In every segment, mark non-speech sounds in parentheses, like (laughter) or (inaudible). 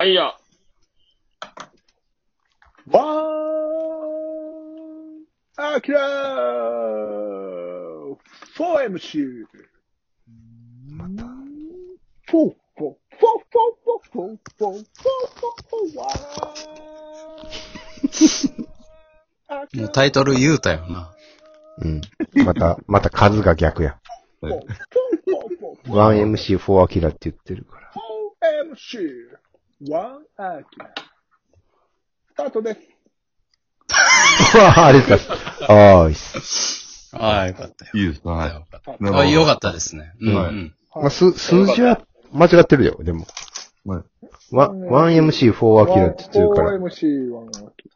はいよ。ワン、アキラー !4MC! フォー、フォー、フォー、フォー、フォー、フォー、フォー、フォー、フォー、フォー、ワーンもうタイトル言うたよな。うん。また、また数が逆や。フォー、フォー、フォー、フォー、1MC4 アキラって言ってるから。4MC! ワンアキラスタートです。あれですか。ああ、いいっす。ああ、よかったよ。いいですかはい。よかったなるほどあよかったですね。うん、はいうん。まあ、す、数字は間違ってるよ、でも。はい。わ 1MC4 アキラって言ってるから。4MC ワンアキ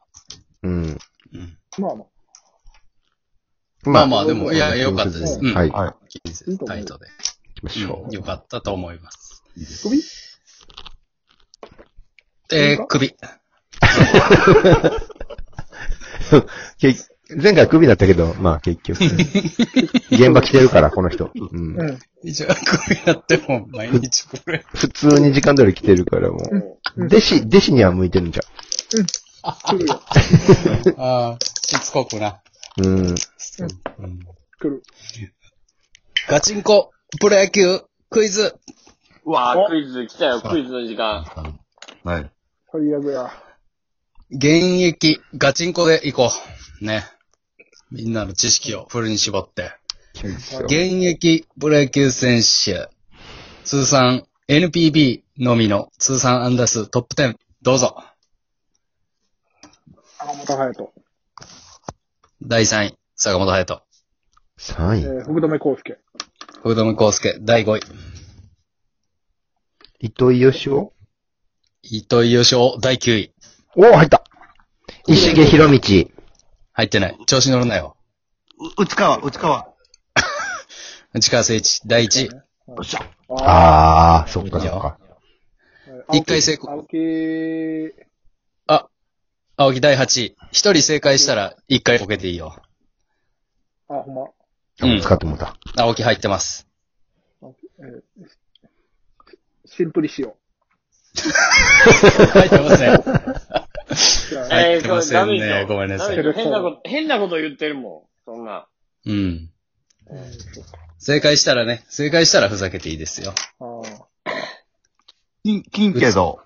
うん。うんラ。まあまあ。まあまあ、でも、いや、よかったです。うん。はい。は気にせずタイトで。行きましょうんよかったと思います。首えー、首。(laughs) 前回クビだったけど、まあ結局。(laughs) 現場来てるから、この人。うん。うん。一応、首やっても、毎日これ。普通に時間通り来てるから、もう。弟子、弟子には向いてるんじ来るよ。(laughs) ああ、しつこくな。ゃん。うん。うん来る。ガチンコ、プロ野球、クイズ。うわおぁ、クイズ来たよ、クイズの時間。い。はい。最悪や。現役、ガチンコで行こう。ね。みんなの知識をフルに絞って。現役プロ野球選手、通算 NPB のみの通算安打数トップ10、どうぞ。坂本隼人。第3位、坂本隼人。3位。えー、福留孝介。福留孝介、第5位。糸井義雄糸井義雄、第9位。おお、入った石毛博道。入ってない。調子乗るなよ。う、(laughs) 内川、内川。内川聖一、第1位。よっしゃ。ああ、そっかそっか。一回成功青木、あ、青木第8位。一人正解したら一回ボケていいよ。あ、ほんま。うん使ってもらった。青木入ってます。えーシンプリしよ入ってません。う。じゃあ入ってませんねごめんなさい変なこと、変なこと言ってるもん。そんな。うん。正解したらね、正解したらふざけていいですよ。金、金けど。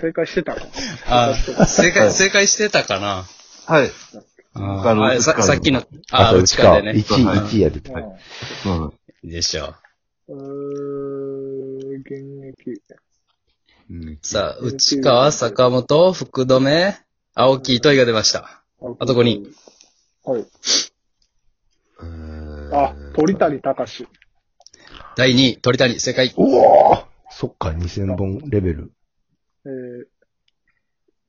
正解してたか。あ、正解、正解してたかなはい。ああのあさっきの、あ、そう内川でね。1位、はい1位やでてう。んうん。でしょうーん、現役。うんさあ、内川、坂本、福留、青木、糸井が出ました。あと5人。はい。あ、鳥谷隆。第2位、鳥谷、正解。おおそっか、2000本レベル。えー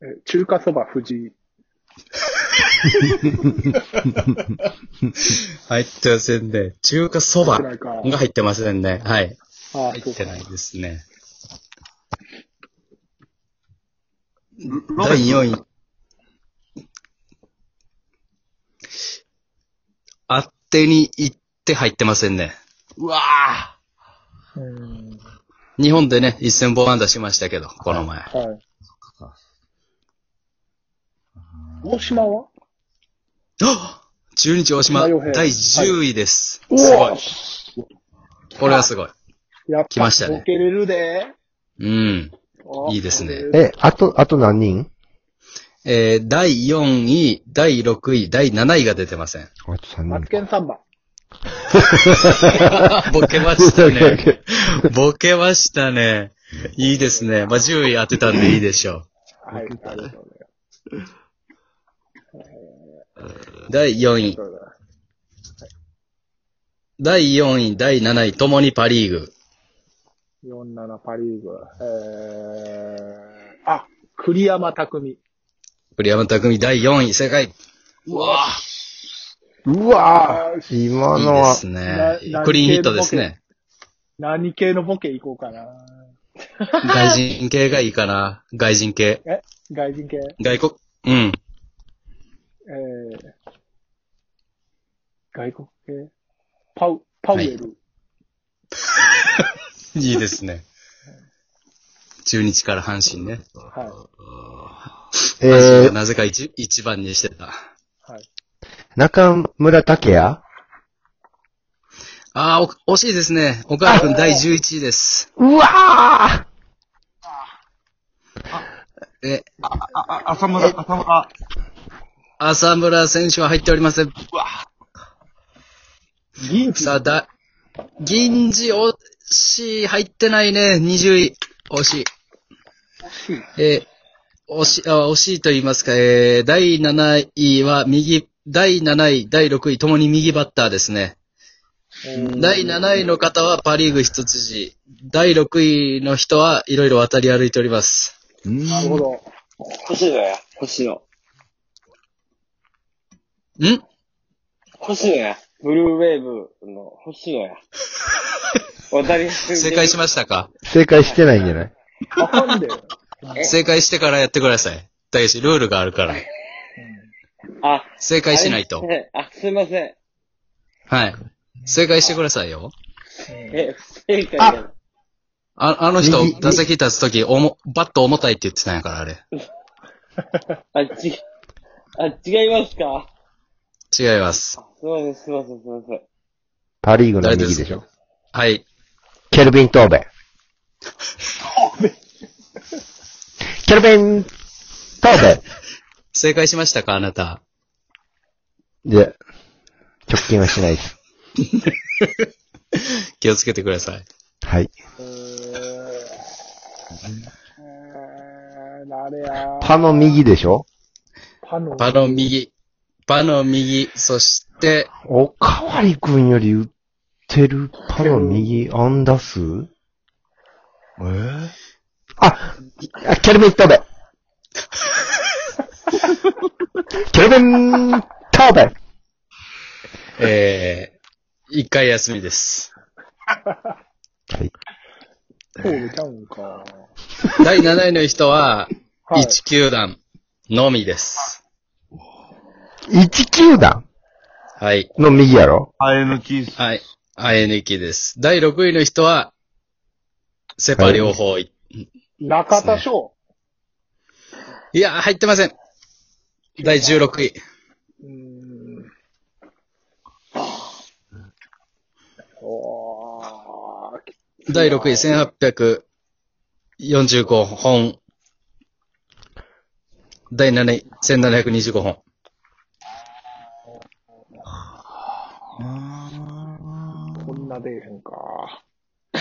えー中華そば藤井。(laughs) 入ってませんね。中華そばが入ってませんね。はい。あ入ってないですね。ロ第4位。あってに行って入ってませんね。うわうん。日本でね、1000本安打しましたけど、この前。はい。大島は？あ中日大島第10位です。おすごいお。これはすごい。やった。来ましたねボケれるで。うん。あいいですねえ、あと、あと何人？えー、第4位、第6位、第7位が出てません。あと3マツ人ケンサンバ。(laughs) ボケましたね。ボケましたね。いいですね。まあ、10位当てたんでいいでしょはい。ありがとうございますう。第4位。第4位、第7位、ともにパリーグ。47パリーグ。えー、あ、栗山匠。栗山匠第4位、正解。うわうわあぁ今いいのは、ですねな。クリーンヒットですね。何系のボケいこうかな。外人系がいいかな。外人系。(laughs) 外人系？外国、うん。えー、外国系？パウ、パウエル。(laughs) いいですね。中日から阪神ね。はえ阪神がー、なぜか一一番にしてた。い。はい。中村拓也？ああ、お惜しいですね。岡原くん第11位です。うわえ、あ、あ、浅村、浅村。浅村選手は入っておりません。銀さあ、だ、銀次惜しい、入ってないね。20位。惜しい。えー惜し、あ惜しいと言いますか、えー、第7位は右、第7位、第6位ともに右バッターですね。第7位の方はパリーグ一筋。第6位の人はいろいろ渡り歩いております。うん。なるほど。星野や。星野。ん？星野や。ブルーウェーブの星野や。(laughs) 正解しましたか？正解してないんじゃない？あかんで。(laughs) 正解してからやってください。大し、ルールがあるから。あ、正解しないと。(laughs) あ、すいません。はい。正解してくださいよ。え、不正解だ。あ、あの人右、打席立つとき、おも、バット重たいって言ってたんやから、あれ。あ、ち、あ、違いますか？違います。すいません、すいません、すいません。パリーグの右でしょ。はい。ケルビン・トーベ。ケルビン・トーベ。(laughs) 正解しましたかあなた？で、直近はしないです。(laughs) 気をつけてください。はい。えー、えー、誰やパの右でしょ？パの右。パの右。そして、おかわりくんより売ってるパの右アンダス？えー？あ、あケルビン・トーベ。(laughs) ケルビン・トーベ。えー、一回休みです。はい。そうでちゃうんか。第7位の人は、はい。1球団のみです。1球団はい。の右やろ？あえ抜き。はい。あえ抜きです。第6位の人は、セパ両方い。中田翔。いや、入ってません。第16位。うーん。おー。第6位、1845本。第7位、1725本。こんな出えへんか。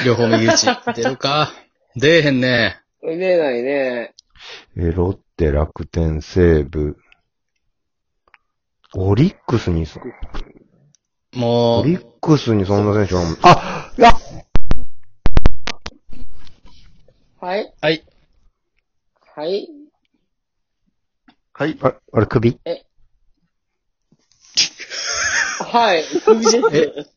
両方右打ち。出るか出えへんね。出ないね。え、ロッテ、楽天、西武。オリックスにそ、もう、オリックスにそんな選手は、ああはいはい。はいはい。あ、あれ首？はい、首です。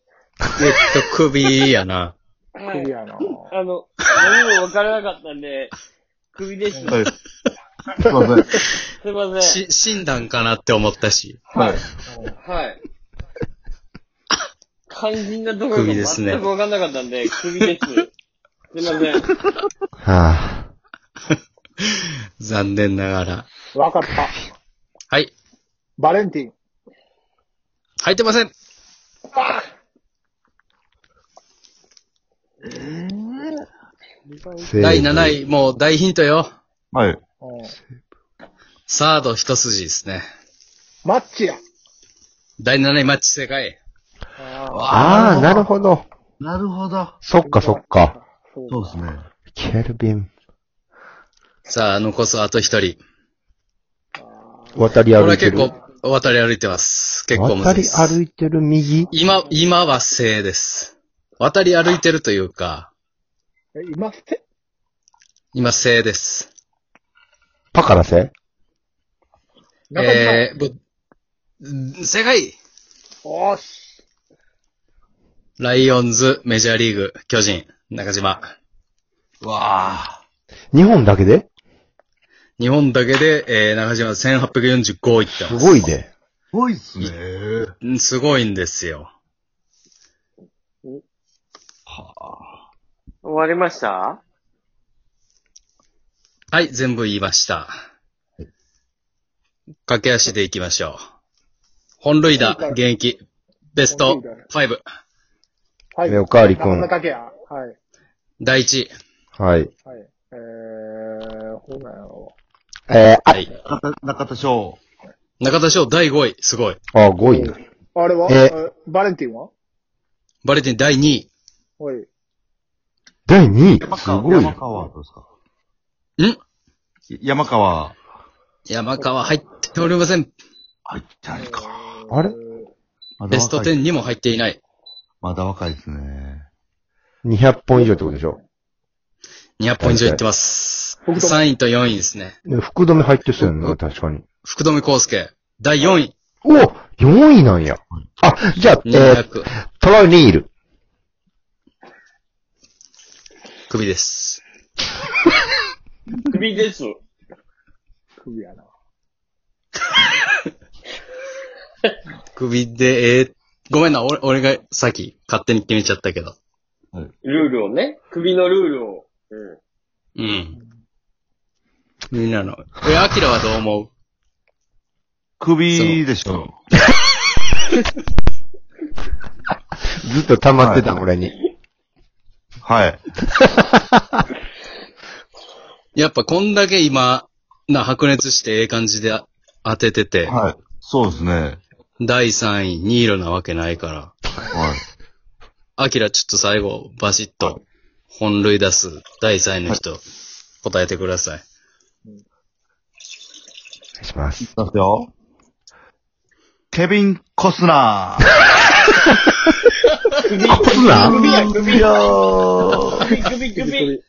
ええっと、首やな。はいクリアな。あの、何もわからなかったんで、首です。すはい。すいません。いません。し、死んだんかなって思ったし。はい。はい。肝心なところが首ですね全くわかんなかったんで、首です。すいません。は (laughs) 残念ながら。わかった。はい。バレンティン。入ってません。ぁ。第7位、もう大ヒントよ。はい。うんサード一筋ですね。マッチや。第7位マッチ正解。ああ、なるほど。なるほど。そっかそっか。そうそうですね。ケルビン。さあ、残すあと一人。渡りこれは歩いてる。結構、渡り歩いてます。結構難渡りしいです。歩いてる右？今、今は正です。渡り歩いてるというか、え、今って今正です。パからせ中島えー、ぶ正解おーし。ライオンズ、メジャーリーグ、巨人、中島。うわ日本だけで？日本だけで、えー、中島1845いってますす。ごいね。すごいっすね。うんすごいんですよ。終わりました？はい、全部言いました。駆け足で行きましょう。本塁打、現役、ベスト5。はい。ねおかわりくん中村拓也。はい。第1。はい。はい。えー、ほうなんやろえー、あ、はい。中田、中田翔。中田翔第5位。すごい。あ、5位な。あれは？ええバレンティンは？バレティン第2位。はい。第2位？山川、すごい山。川はどうですか？ん？山川。山川入っておりません。入ってないか。あれ？まだベスト若い10にも入っていない。まだ若いですね。200本以上ってことでしょ？200本以上いってます。北斗3位と4位ですね。で福留入ってそうやんな、確かに。福留康介。第4位。お !4 位なんや。あ、じゃあ、えー、200。トラウニール。首です。(laughs) 首です。首やな。(laughs) 首で、えー、ごめんな、俺、俺が先、勝手に決めちゃったけど。ルールをね。首のルールを。うん。うん。みんなの。え、アキラはどう思う？首でしょ。(laughs) ずっと溜まってた、俺に。はい。(laughs) やっぱこんだけ今、な、白熱してええ感じで当ててて、はい。そうですね。第3位、ニールなわけないから。はい。アキラちょっと最後、バシッと、本塁出す第3位の人、答えてください。お願いします。いきますよ。ケビン・コスナー。首、(laughs) コスナー？首や、首。よー。首、首、首。